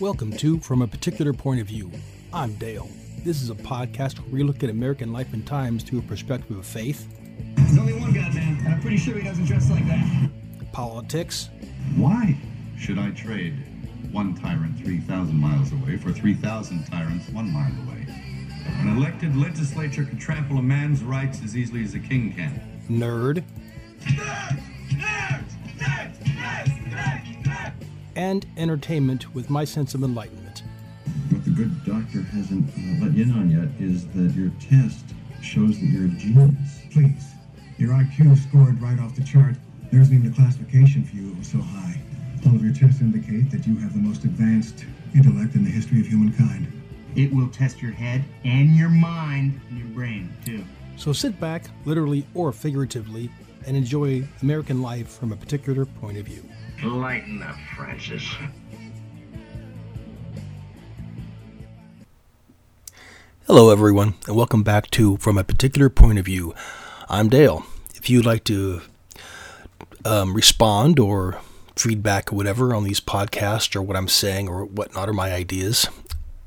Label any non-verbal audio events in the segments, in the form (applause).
Welcome to From a Particular Point of View. I'm Dale. This is a podcast where we look at American life and times through a perspective of faith, There's only one God, man, and I'm pretty sure he doesn't dress like that. politics, Why should I trade one tyrant 3,000 miles away for 3,000 tyrants one mile away? An elected legislature can trample a man's rights as easily as a king can. nerd, and entertainment with my sense of enlightenment. What the good doctor hasn't uh, let you in on yet is that your test shows that you're a genius. Please. Your IQ scored right off the chart. There isn't even a classification for you. It was so high. All of your tests indicate that you have the most advanced intellect in the history of humankind. It will test your head and your mind and your brain, too. So sit back, literally or figuratively, and enjoy American life from a particular point of view. Lighten up, Francis. Hello, everyone, and welcome back to From a Particular Point of View. I'm Dale. If you'd like to um, respond or feedback or whatever on these podcasts or what I'm saying or whatnot or my ideas,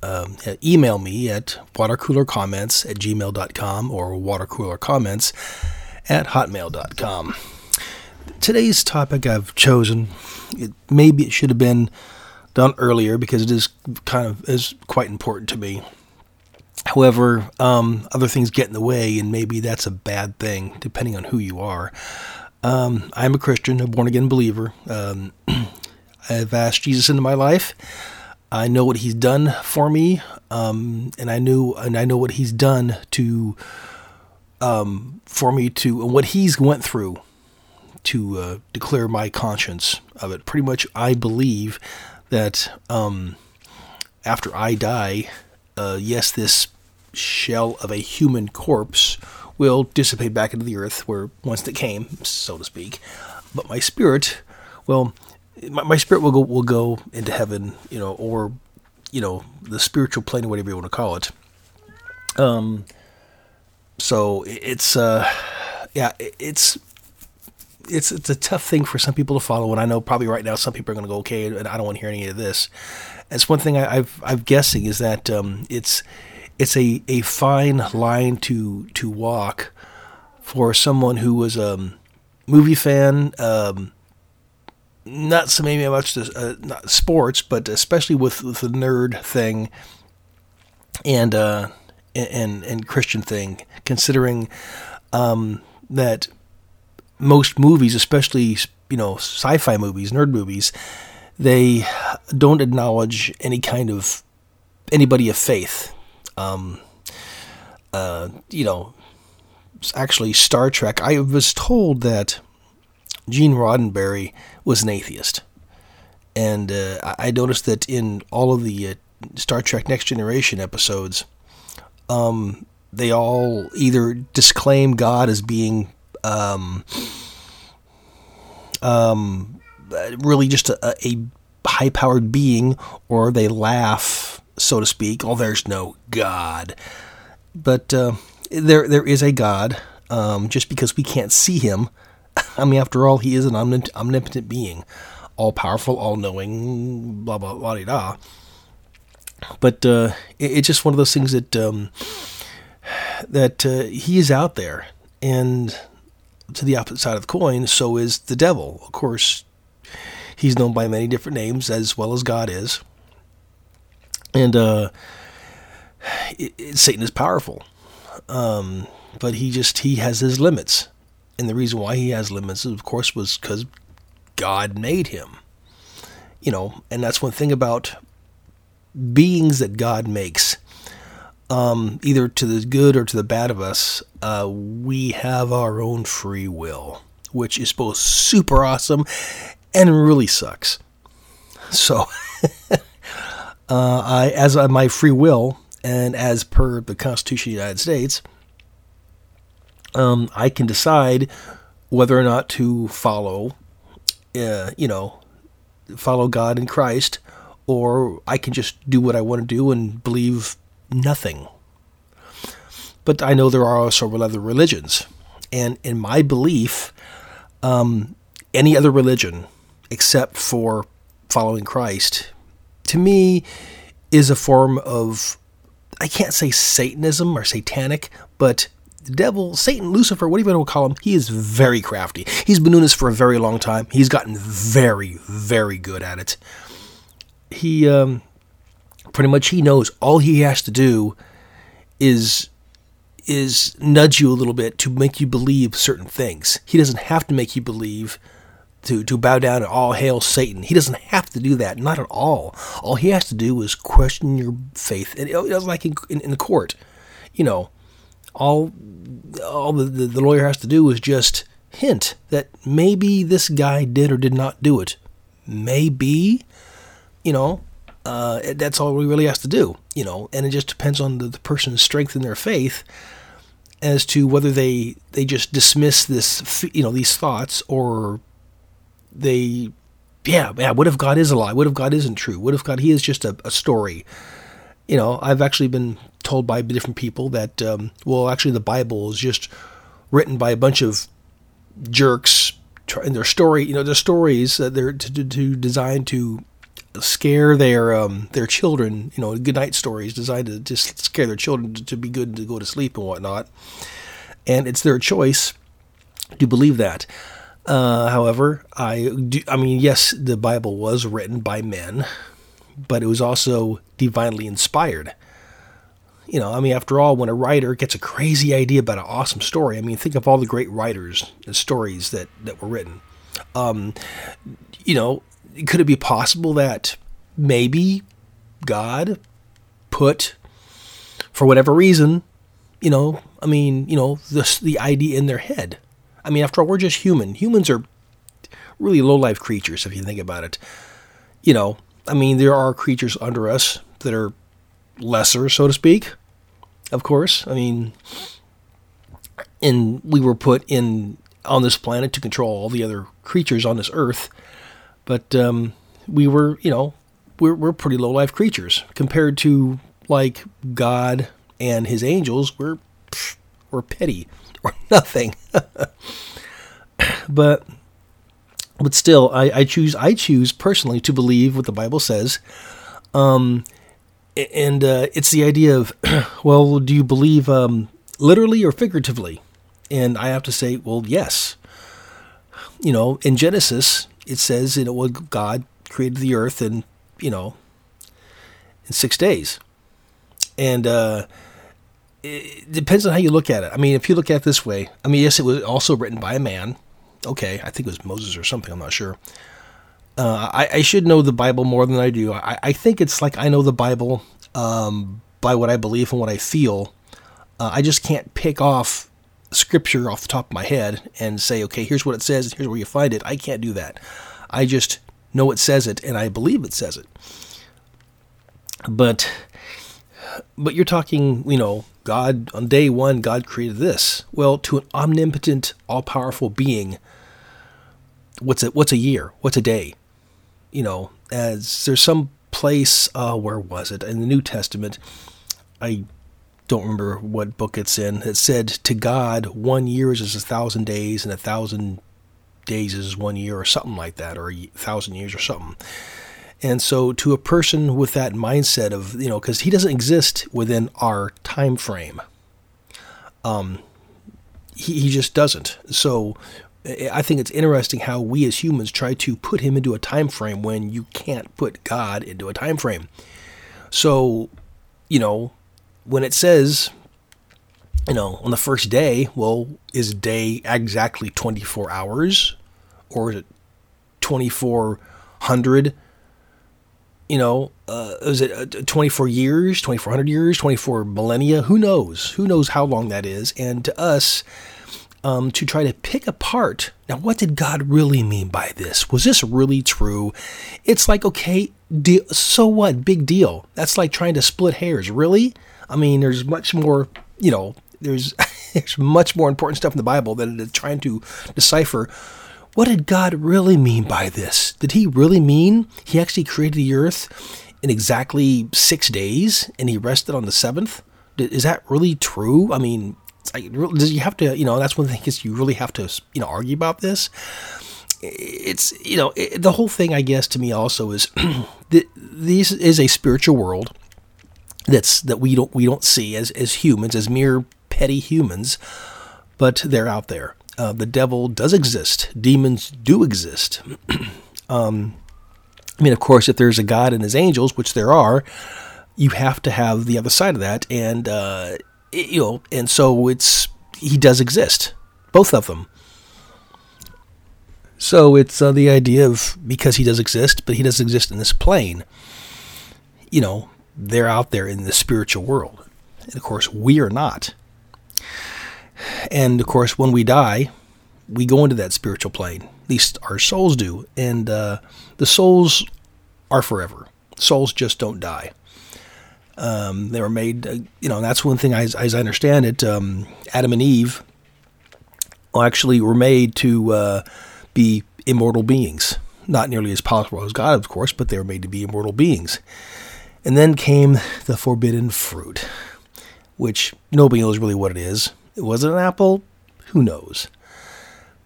um, email me at watercoolercomments at gmail.com or watercoolercomments at hotmail.com. Today's topic I've chosen, it, maybe it should have been done earlier because it is kind of is quite important to me. However, um, other things get in the way, and maybe that's a bad thing, depending on who you are. Um, I'm a Christian, a born again believer. Um, (clears throat) I've asked Jesus into my life. I know what He's done for me, um, and I knew, and I know what He's done to, um, for me to, what He's went through to uh, declare my conscience of it. Pretty much, I believe that um, after I die, uh, yes, this shell of a human corpse will dissipate back into the earth where once it came, so to speak. But my spirit, well, my, my spirit will go will go into heaven, you know, or you know, the spiritual plane, whatever you want to call it. Um. So it's uh, yeah, it's it's it's a tough thing for some people to follow, and I know probably right now some people are going to go, okay, and I don't want to hear any of this. It's one thing I, I've I'm guessing is that um, it's it's a, a fine line to to walk for someone who was a um, movie fan, um, not so maybe much the, uh, not sports, but especially with, with the nerd thing and uh, and and Christian thing, considering um, that most movies, especially you know sci-fi movies, nerd movies, they don't acknowledge any kind of anybody of faith. Um, uh, you know, actually Star Trek. I was told that Gene Roddenberry was an atheist, and uh, I noticed that in all of the uh, Star Trek Next Generation episodes, um, they all either disclaim God as being um, um, really just a, a high powered being, or they laugh, so to speak. Oh, there's no God. But uh, there, there is a God. Um, just because we can't see him, (laughs) I mean, after all, he is an omnip- omnipotent being, all powerful, all knowing, blah blah blah da. But uh, it, it's just one of those things that um, that uh, he is out there, and to the opposite side of the coin, so is the devil. Of course, he's known by many different names as well as God is. And uh, it, it- Satan is powerful, um, but he just he has his limits, and the reason why he has limits, of course, was because God made him. You know, and that's one thing about beings that God makes um, either to the good or to the bad of us, uh, we have our own free will, which is both super awesome and really sucks. So, (laughs) uh, I, as I, my free will, and as per the Constitution of the United States, um, I can decide whether or not to follow, uh, you know, follow God and Christ, or I can just do what I want to do and believe nothing. But I know there are also other religions, and in my belief, um, any other religion except for following Christ to me, is a form of, I can't say Satanism or satanic, but the devil, Satan, Lucifer, whatever you want to call him, he is very crafty. He's been doing this for a very long time. He's gotten very, very good at it. He, um, pretty much, he knows all he has to do is is nudge you a little bit to make you believe certain things. He doesn't have to make you believe to, to bow down and all hail Satan. He doesn't have to do that, not at all. All he has to do is question your faith. And it, was like in, in, in, the court, you know, all all the, the, the lawyer has to do is just hint that maybe this guy did or did not do it. Maybe, you know, uh, that's all we really has to do, you know, and it just depends on the, the person's strength in their faith as to whether they they just dismiss this you know these thoughts or they yeah yeah what if God is a lie? What if God isn't true? What if God he is just a, a story? You know I've actually been told by different people that um, well actually the Bible is just written by a bunch of jerks and their story you know their stories uh, they're to, to, to designed to scare their um, their children, you know, good night stories designed to just scare their children to, be good to go to sleep and whatnot. And it's their choice to believe that. Uh, however, I do, I mean, yes, the Bible was written by men, but it was also divinely inspired. You know, I mean, after all, when a writer gets a crazy idea about an awesome story, I mean, think of all the great writers and stories that, that were written. Um, you know, could it be possible that maybe God put, for whatever reason, you know, I mean, you know, the the idea in their head. I mean, after all, we're just human. Humans are really low life creatures if you think about it. You know, I mean, there are creatures under us that are lesser, so to speak. Of course, I mean, and we were put in on this planet to control all the other creatures on this earth. But um, we were, you know, we're, we're pretty low life creatures compared to like God and his angels. We're we're petty (laughs) or nothing. (laughs) but but still, I, I choose I choose personally to believe what the Bible says. Um, and uh, it's the idea of, (clears throat) well, do you believe um, literally or figuratively? And I have to say, well, yes. You know, in Genesis, it says, you know, well, God created the earth in, you know, in six days. And uh, it depends on how you look at it. I mean, if you look at it this way, I mean, yes, it was also written by a man. Okay, I think it was Moses or something. I'm not sure. Uh, I, I, should know the Bible more than I do. I, I think it's like I know the Bible um, by what I believe and what I feel. Uh, I just can't pick off scripture off the top of my head and say, okay, here's what it says, and here's where you find it. I can't do that. I just know it says it and I believe it says it. But but you're talking, you know, God on day 1 God created this. Well, to an omnipotent, all-powerful being, what's it what's a year? What's a day? You know, as there's some place uh, where was it in the New Testament? I don't remember what book it's in. It said to God, one year is a thousand days, and a thousand days is one year, or something like that, or a thousand years, or something. And so, to a person with that mindset of you know, because he doesn't exist within our time frame, um, he he just doesn't. So, I think it's interesting how we as humans try to put him into a time frame when you can't put God into a time frame. So, you know, when it says, you know, on the first day, well, is day exactly 24 hours or is it 2400? You know, uh, is it uh, 24 years, 2400 years, 24 millennia? Who knows? Who knows how long that is? And to us, um, to try to pick apart now, what did God really mean by this? Was this really true? It's like, okay, so what? Big deal. That's like trying to split hairs. Really? I mean, there's much more, you know, there's (laughs) there's much more important stuff in the Bible than trying to decipher what did God really mean by this? Did he really mean he actually created the earth in exactly six days and he rested on the seventh? Is that really true? I mean, like, does you have to, you know, that's one thing is you really have to, you know, argue about this. it's you know it, the whole thing. I guess to me also is (clears throat) this is a spiritual world that's that we don't we don't see as as humans as mere petty humans, but they're out there. Uh, the devil does exist. Demons do exist. (clears throat) um, I mean, of course, if there's a God and his angels, which there are, you have to have the other side of that, and uh, it, you know, and so it's he does exist, both of them. So it's uh, the idea of because he does exist, but he does exist in this plane. You know, they're out there in the spiritual world, and of course, we are not. And of course, when we die, we go into that spiritual plane. At least our souls do. And uh, the souls are forever. Souls just don't die. Um, they were made, uh, you know, that's one thing, as, I understand it, um, Adam and Eve actually were made to uh, be immortal beings. Not nearly as powerful as God, of course, but they were made to be immortal beings. And then came the forbidden fruit, which nobody knows really what it is. Was it an apple? Who knows?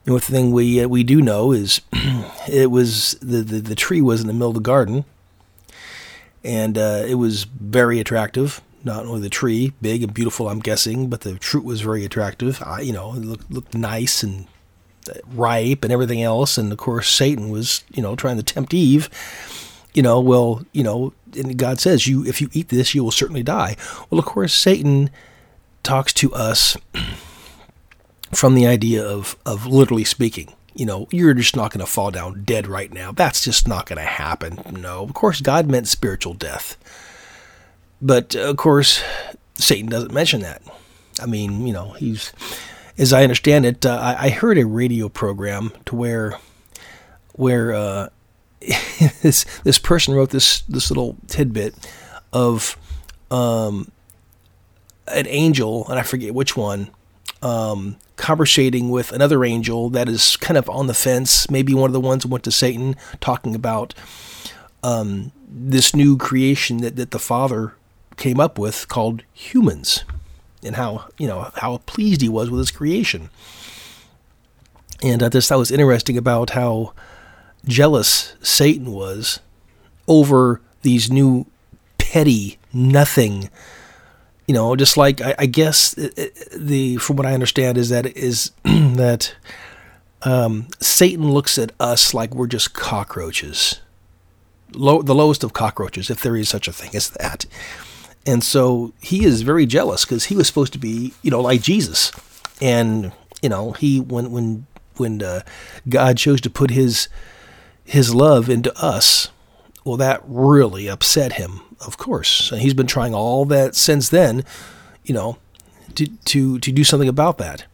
The only thing we uh, we do know is (clears throat) it was the, the, the tree was in the middle of the garden, and uh, it was very attractive. Not only the tree, big and beautiful, I'm guessing, but the fruit was very attractive. I, you know, it looked, looked nice and uh, ripe and everything else. And of course, Satan was you know trying to tempt Eve. You know, well, you know, and God says, "You if you eat this, you will certainly die." Well, of course, Satan talks to us (clears throat) from the idea of, of literally speaking. You know, you're just not going to fall down dead right now. That's just not going to happen. No, of course, God meant spiritual death. But of course, Satan doesn't mention that. I mean, you know, he's, as I understand it, uh, I, I, heard a radio program to where, where uh, (laughs) this this person wrote this this little tidbit of um, an angel, and I forget which one, um, conversating with another angel that is kind of on the fence, maybe one of the ones who went to Satan, talking about um, this new creation that, that the Father came up with called humans, and how you know how pleased he was with his creation. And I just thought was interesting about how jealous Satan was over these new petty nothing. You know, just like I, I guess the from what I understand is that is (clears throat) that um, Satan looks at us like we're just cockroaches, Low, the lowest of cockroaches, if there is such a thing as that. And so he is very jealous because he was supposed to be, you know, like Jesus, and you know, he when when when uh, God chose to put his his love into us, well, that really upset him of course. And he's been trying all that since then, you know, to, to, to do something about that.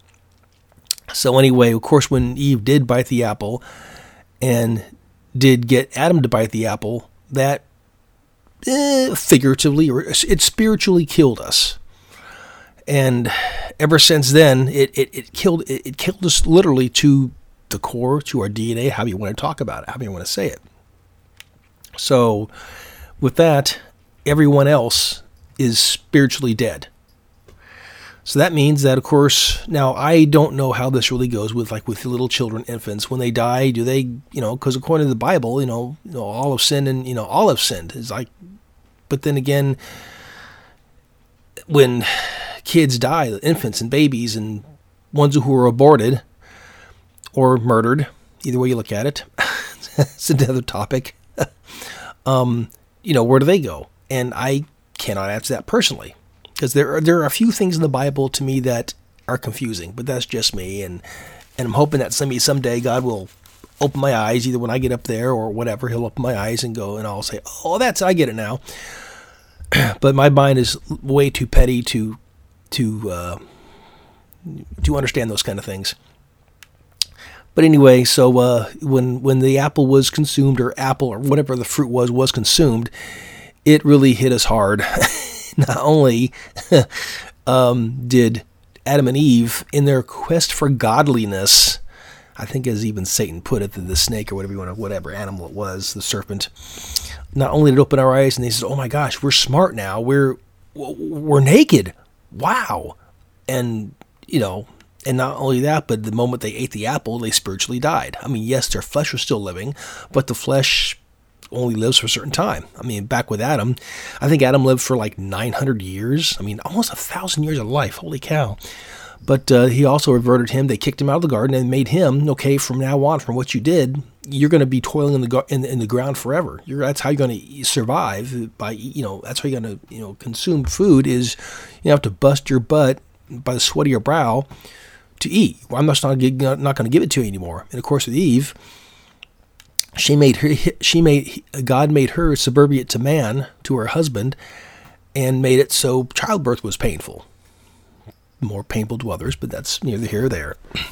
So, anyway, of course, when Eve did bite the apple and did get Adam to bite the apple, that eh, figuratively or it spiritually killed us. And ever since then, it, it, it killed it, it killed us literally to the core, to our DNA, how you want to talk about it, how you want to say it. So, with that, everyone else is spiritually dead. So that means that, of course, now I don't know how this really goes with like with little children, infants. When they die, do they, you know, because according to the Bible, you know, you know, all have sinned and you know, all have sinned. It's like, but then again, when kids die, infants and babies and ones who are aborted or murdered, either way you look at it, (laughs) it's another topic. (laughs) um, you know, where do they go? And I cannot answer that personally because there are, there are a few things in the Bible to me that are confusing, but that's just me. And, and I'm hoping that someday, someday God will open my eyes, either when I get up there or whatever, he'll open my eyes and go, and I'll say, oh, that's, I get it now. (clears throat) but my mind is way too petty to, to, uh, to understand those kind of things. But anyway, so uh, when when the apple was consumed, or apple, or whatever the fruit was, was consumed, it really hit us hard. (laughs) Not only (laughs) um, did Adam and Eve, in their quest for godliness, I think as even Satan put it, the, snake or whatever you want to, whatever animal it was, the serpent, not only did it open our eyes and they said, "Oh my gosh, we're smart now. We're we're naked. Wow!" And you know, And not only that, but the moment they ate the apple, they spiritually died. I mean, yes, their flesh was still living, but the flesh only lives for a certain time. I mean, back with Adam, I think Adam lived for like 900 years. I mean, almost a thousand years of life. Holy cow. But uh, he also reverted him. They kicked him out of the garden and made him okay. From now on, from what you did, you're going to be toiling in the in, in the ground forever. You're, that's how you're going to survive by you know. That's how you're going to you know consume food is you have to bust your butt by the sweat of your brow to eat. Well, I'm just not not going to give it to you anymore. And of course, with Eve, she made her she made God made her subservient to man to her husband, and made it so childbirth was painful more painful to others, but that's neither here or there. (clears throat)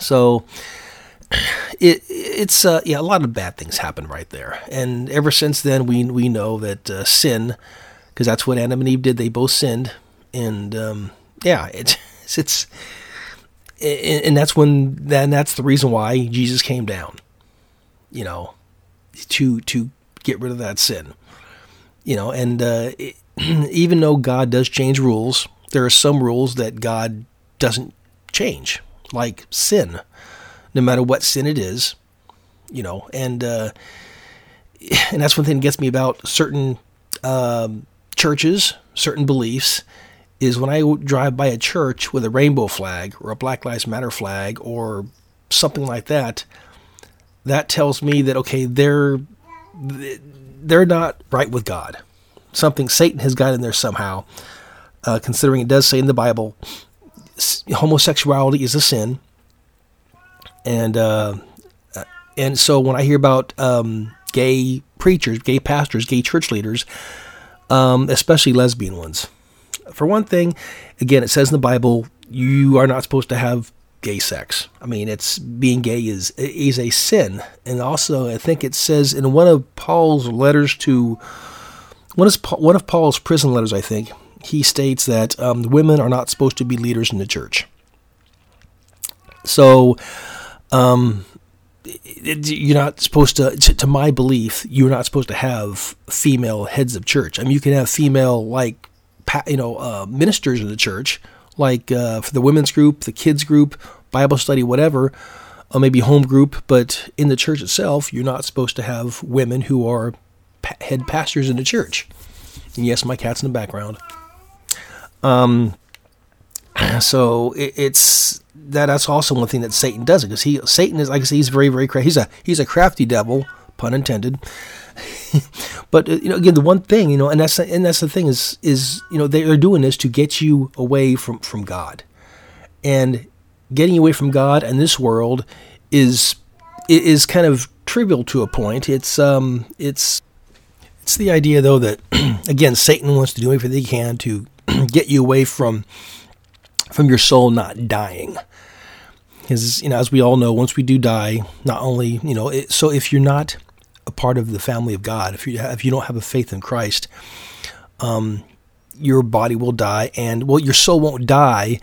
So (clears throat) it it's uh, yeah, a lot of bad things happen right there, and ever since then we we know that uh, sin, because that's what Adam and Eve did. They both sinned, and um, yeah, it's (laughs) it's and that's when then that's the reason why Jesus came down, you know, to to get rid of that sin, you know, and uh, it, (clears throat) even though God does change rules there are some rules that God doesn't change, like sin, no matter what sin it is, you know, and uh, and that's one thing that gets me about certain um, churches, certain beliefs, is when I drive by a church with a rainbow flag or a Black Lives Matter flag or something like that, that tells me that okay, they're they're not right with God. Something Satan has got in there somehow uh, considering it does say in the Bible homosexuality is a sin. And uh, and so when I hear about um, gay preachers, gay pastors, gay church leaders, um, especially lesbian ones, for one thing, again, it says in the Bible you are not supposed to have gay sex. I mean, it's being gay is is a sin, and also I think it says in one of Paul's letters to one of one of Paul's prison letters, I think he states that um, women are not supposed to be leaders in the church. So, um, you're not supposed to, to, my belief, you're not supposed to have female heads of church. I mean, you can have female, like, you know, uh, ministers in the church, like uh, for the women's group, the kids group, Bible study, whatever, or maybe home group. But in the church itself, you're not supposed to have women who are pa- head pastors in the church. And yes, my cat's in the background. Um, (sighs) so it, it's that that's also one thing that Satan does because he Satan is like I say he's very very crafty. He's a he's a crafty devil, pun intended. (laughs) but uh, you know again the one thing you know and that's and that's the thing is is you know they're doing this to get you away from from God, and getting away from God and this world is is kind of trivial to a point. It's um it's it's the idea though that (clears throat) again Satan wants to do everything he can to (clears throat) get you away from from your soul not dying. Because you know, as we all know, once we do die, not only you know, it, so if you're not a part of the family of God, if you if you don't have a faith in Christ, um, your body will die, and well, your soul won't die,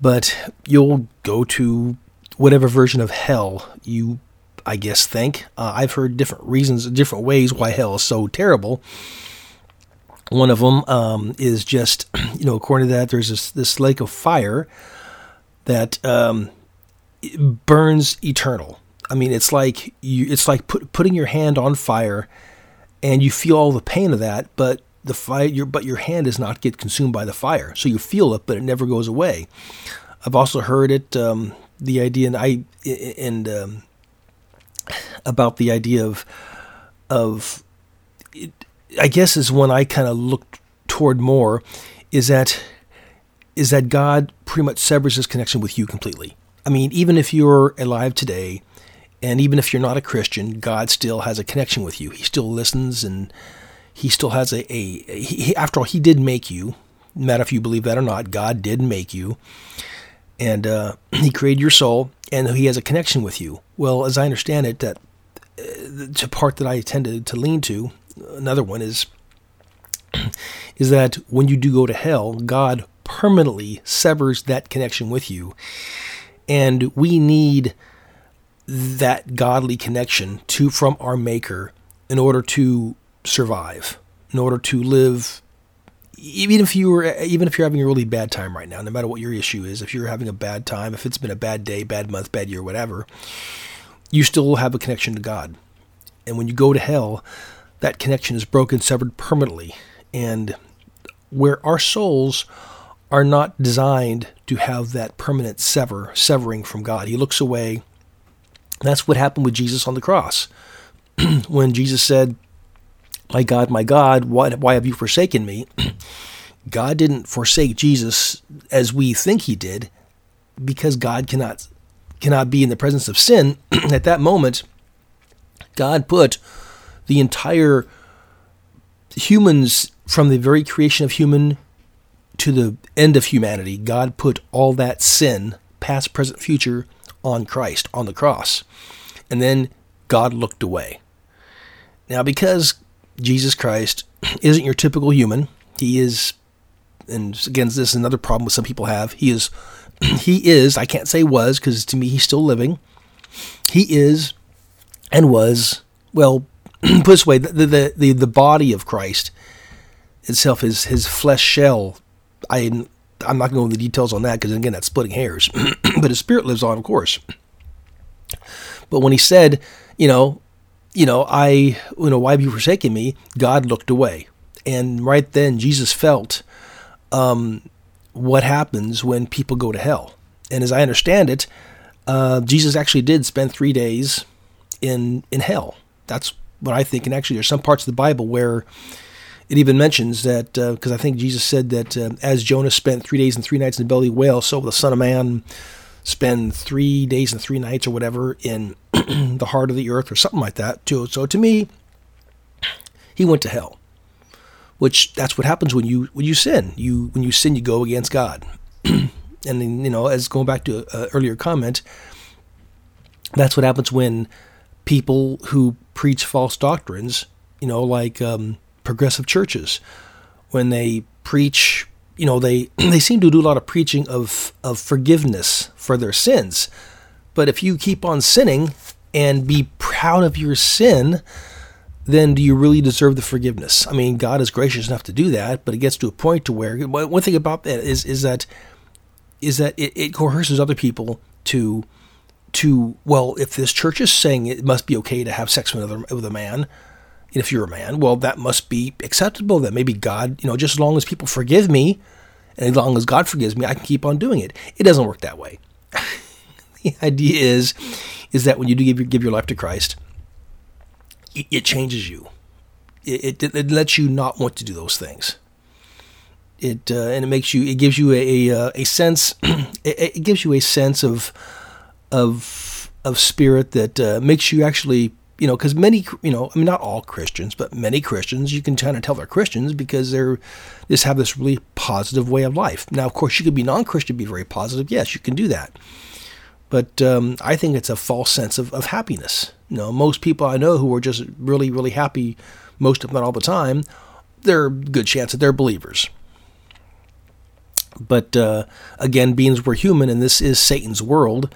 but you'll go to whatever version of hell you, I guess, think. Uh, I've heard different reasons, different ways why hell is so terrible. One of them um, is just, (clears throat) you know, according to that, there's this, this lake of fire that um, burns eternal. I mean, it's like you, it's like put, putting your hand on fire, and you feel all the pain of that, but the fire, your, but your hand does not get consumed by the fire, so you feel it, but it never goes away. I've also heard it, um, the idea, and I, and um, about the idea of, of I guess is one I kind of look toward more is that is that God pretty much severs his connection with you completely. I mean, even if you're alive today, and even if you're not a Christian, God still has a connection with you. He still listens, and He still has a. a, he, after all, He did make you. No matter if you believe that or not, God did make you, and uh, (clears throat) He created your soul, and He has a connection with you. Well, as I understand it, that uh, the part that I tended to lean to another one is (clears throat) is that when you do go to hell, God permanently severs that connection with you. And we need that godly connection to from our maker in order to survive, in order to live even if you were even if you're having a really bad time right now, no matter what your issue is, if you're having a bad time, if it's been a bad day, bad month, bad year, whatever, you still have a connection to God. And when you go to hell, that connection is broken, severed permanently. And where our souls are not designed to have that permanent sever severing from God. He looks away. That's what happened with Jesus on the cross. (clears throat) when Jesus said, My God, my God, why, why have you forsaken me? (clears throat) God didn't forsake Jesus as we think he did, because God cannot cannot be in the presence of sin. (clears throat) At that moment, God put the entire humans from the very creation of human to the end of humanity, God put all that sin, past, present, future, on Christ, on the cross. And then God looked away. Now, because Jesus Christ (clears throat) isn't your typical human, he is, and again, this is another problem with some people have, he is, (clears throat) he is, I can't say was, because to me he's still living. He is and was, well, (clears throat) put this way, the, the, the, the body of Christ itself, is his flesh shell I I'm not going to go into the details on that because again that's splitting hairs. (clears throat) but his spirit lives on, of course. But when he said, you know, you know, I, you know, why have you forsaken me? God looked away, and right then Jesus felt um, what happens when people go to hell. And as I understand it, uh, Jesus actually did spend three days in in hell. That's what I think. And actually, there's some parts of the Bible where it even mentions that because uh, I think Jesus said that uh, as Jonah spent three days and three nights in the belly of the whale, so will the Son of Man spend three days and three nights or whatever in (clears throat) the heart of the earth or something like that. Too. So to me, he went to hell, which that's what happens when you when you sin. You when you sin, you go against God. (clears throat) and then, you know, as going back to an earlier comment, that's what happens when people who preach false doctrines, you know, like. Um, progressive churches. When they preach you know they (clears throat) they seem to do a lot of preaching of of forgiveness for their sins. But if you keep on sinning and be proud of your sin then do you really deserve the forgiveness? I mean god is gracious enough to do that but it gets to a point to where one thing about that is is that is that it, it coerces other people to to well if this church is saying it must be okay to have sex with another with a man if you're a man, well, that must be acceptable. That maybe God, you know, just as long as people forgive me, and as long as God forgives me, I can keep on doing it. It doesn't work that way. (laughs) the idea is, is that when you do give your, give your life to Christ, it, it changes you. It, it, it, lets you not want to do those things. It uh, and it makes you. It gives you a a, uh, a sense. (clears throat) it, gives you a sense of of of spirit that uh, makes you actually you know, because many, you know, I mean, not all Christians, but many Christians, you can kind of tell they're Christians because they're just have this really positive way of life. Now, of course, you could be non-Christian, be very positive. Yes, you can do that, but um, I think it's a false sense of, of happiness. You know, most people I know who are just really, really happy, most of them not all the time, they're good chance that they're believers. But uh, again, beings we're human, and this is Satan's world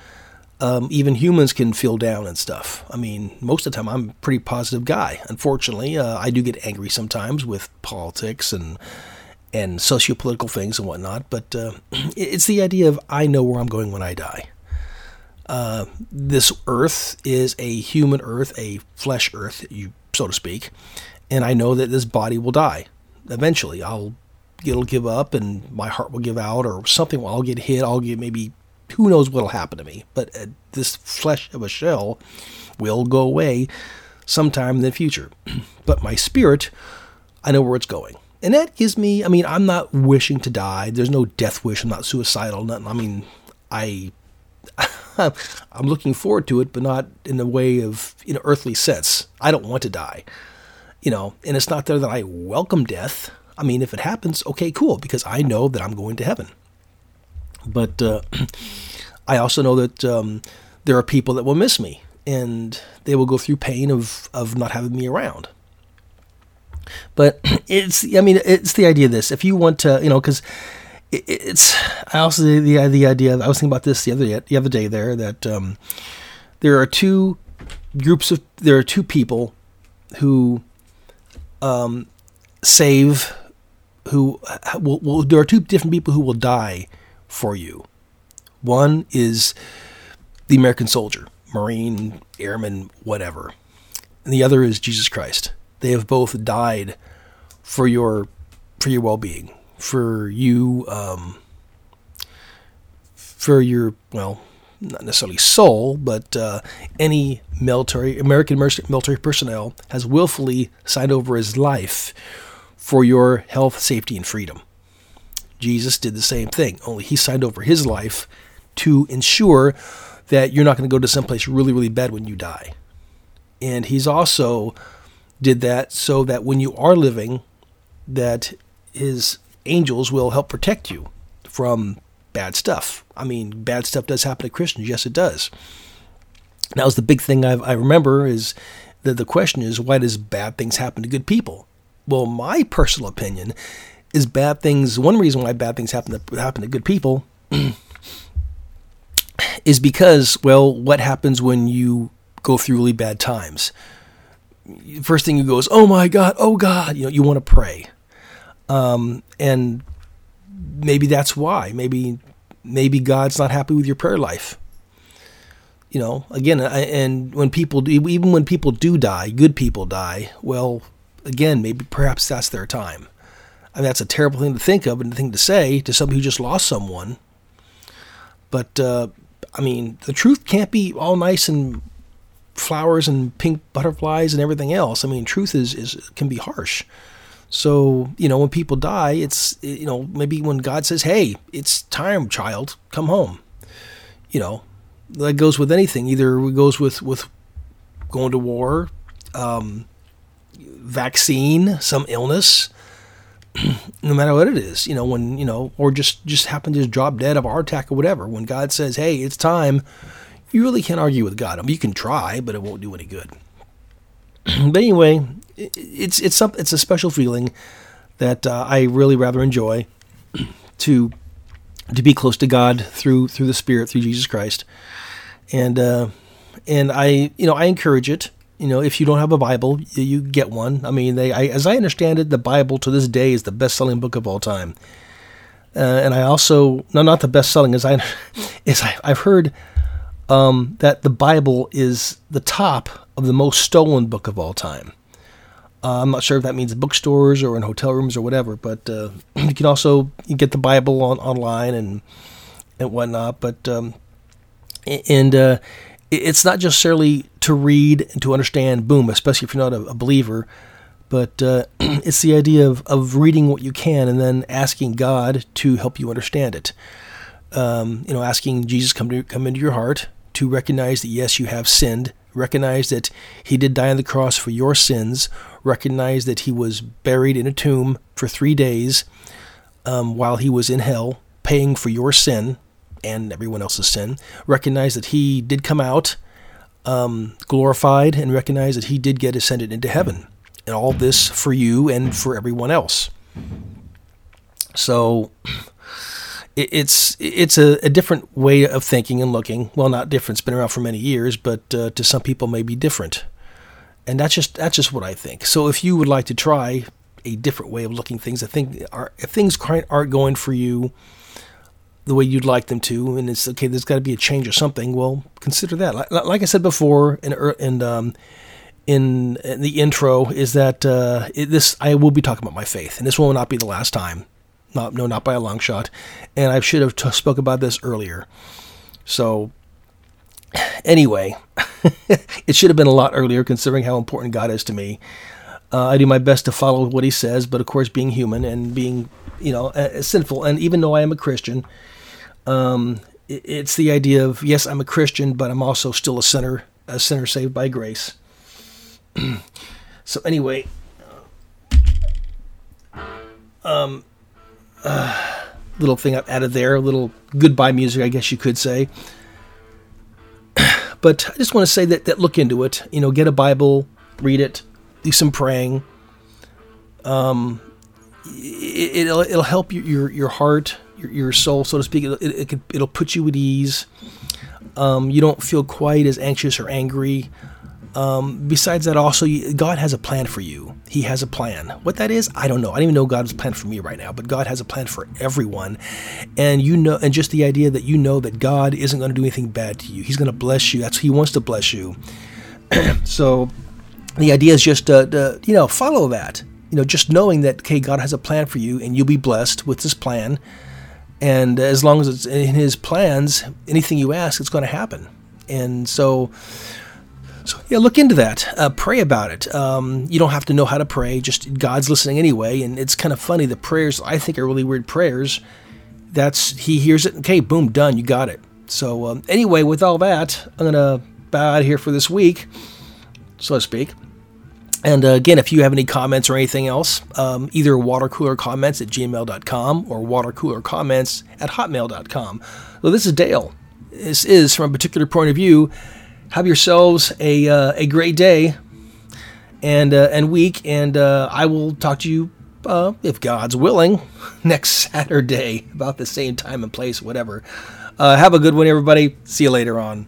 um, even humans can feel down and stuff. I mean, most of the time I'm a pretty positive guy. Unfortunately, uh, I do get angry sometimes with politics and and sociopolitical things and whatnot. But uh, (clears throat) it's the idea of I know where I'm going when I die. Uh, this Earth is a human Earth, a flesh Earth, you so to speak, and I know that this body will die eventually. I'll it'll give up and my heart will give out or something. I'll get hit. I'll get maybe who knows what'll happen to me? But uh, this flesh of a shell will go away sometime in the future. (clears throat) but my spirit, I know where it's going. And that gives me, I mean, I'm not wishing to die. There's no death wish. I'm not suicidal. Nothing. I mean, I, (laughs) I'm looking forward to it, but not in the way of, you know, earthly sense. I don't want to die, you know, and it's not there that I welcome death. I mean, if it happens, okay, cool, because I know that I'm going to heaven. But uh, (clears throat) I also know that um, there are people that will miss me and they will go through pain of, of not having me around. But (clears throat) it's, I mean, it's the idea of this. If you want to, you know, because it, it's, I also, the, the, idea, I was thinking about this the other, the other day there, that um, there are two groups of, there are two people who um, save who will, will there are two different people who will die for you. One is the American soldier, Marine, Airman, whatever. And the other is Jesus Christ. They have both died for your for your well-being, for you um, for your well, not necessarily soul, but uh, any military American military personnel has willfully signed over his life for your health, safety, and freedom. Jesus did the same thing, only he signed over his life to ensure that you're not going to go to someplace really, really bad when you die. And he's also did that so that when you are living, that his angels will help protect you from bad stuff. I mean, bad stuff does happen to Christians. Yes, it does. That was the big thing I've, i remember is that the question is, why does bad things happen to good people? Well, my personal opinion is bad things. One reason why bad things happen to happen to good people (clears throat) is because, well, what happens when you go through really bad times? First thing you go is, oh my God, oh God, you know, you want to pray. Um, and maybe that's why. Maybe maybe God's not happy with your prayer life. You know, again, I, and when people do, even when people do die, good people die. Well, again, maybe perhaps that's their time. I mean, that's a terrible thing to think of and a thing to say to somebody who just lost someone. But uh, I mean, the truth can't be all nice and flowers and pink butterflies and everything else. I mean, truth is, is can be harsh. So, you know, when people die, it's, you know, maybe when God says, hey, it's time, child, come home. You know, that goes with anything. Either it goes with, with going to war, um, vaccine, some illness, (clears throat) no matter what it is, you know, when, you know, or just, just happen to just drop dead of a heart attack or whatever. When God says, hey, it's time, you really can't argue with God. I mean, you can try, but it won't do any good. (clears throat) but anyway, it's it's some it's a special feeling that uh, I really rather enjoy (clears throat) to to be close to God through through the Spirit through Jesus Christ, and uh, and I you know I encourage it. You know, if you don't have a Bible, you get one. I mean, they I, as I understand it, the Bible to this day is the best-selling book of all time. Uh, and I also no, not the best-selling as I (laughs) is I, I've heard um, that the Bible is the top of the most stolen book of all time. Uh, I'm not sure if that means bookstores or in hotel rooms or whatever, but uh, (clears throat) you can also you get the Bible on online and and whatnot. But um, and uh, it's not necessarily to read and to understand. Boom, especially if you're not a, a believer. But uh, (clears throat) it's the idea of, of reading what you can and then asking God to help you understand it. Um, you know, asking Jesus come to come into your heart to recognize that yes, you have sinned recognize that he did die on the cross for your sins, recognize that he was buried in a tomb for three days um, while he was in hell, paying for your sin and everyone else's sin, recognize that he did come out um, glorified, and recognize that he did get ascended into heaven. And all this for you and for everyone else. So it's it's a, a, different way of thinking and looking. Well, not different; it's been around for many years, but uh, to some people may be different. And that's just that's just what I think. So if you would like to try a different way of looking things, I think are, if things aren't going for you the way you'd like them to, and it's okay, there's got to be a change or something. Well, consider that. Like, like I said before, and and um, in, in, the intro, is that uh, it, this I will be talking about my faith, and this will not be the last time not, no, not by a long shot. And I should have t- spoke about this earlier. So, anyway, (laughs) it should have been a lot earlier considering how important God is to me. Uh, I do my best to follow what He says, but of course, being human and being, you know, uh, sinful. And even though I am a Christian, um, it, it's the idea of yes, I'm a Christian, but I'm also still a sinner, a sinner saved by grace. (clears throat) so anyway, um, uh, little thing I've added there, a little goodbye music, I guess you could say. (clears throat) But I just want to say that, that look into it. You know, get a Bible, read it, do some praying. Um, it, will it'll help your your, your heart, your, your soul, so to speak. It, it, it will put you at ease. Um, you don't feel quite as anxious or angry. Um, besides that, also, God has a plan for you. He has a plan. What that is, I don't know. I don't even know God's plan for me right now, but God has a plan for everyone. And you know, and just the idea that you know that God isn't going to do anything bad to you. He's going to bless you. That's He wants to bless you. (clears throat) so, the idea is just to, to, you know follow that. You know, just knowing that okay, God has a plan for you, and you'll be blessed with this plan. And as long as it's in His plans, anything you ask, it's going to happen. And so so yeah, look into that. Uh, pray about it. Um, you don't have to know how to pray. Just God's listening anyway. And it's kind of funny. The prayers I think are really weird prayers. That's He hears it. Okay, boom, done. You got it. So um, anyway, with all that, I'm gonna bow out here for this week, so to speak. And uh, again, if you have any comments or anything else, um, either watercoolercomments at gmail.com or watercoolercomments at hotmail.com. This is Dale. This is, from a particular point of view, have yourselves a uh, a great day and uh, and week, and uh, I will talk to you uh, if God's willing (laughs) next Saturday about the same time and place, whatever. Uh, have a good one, everybody. See you later on.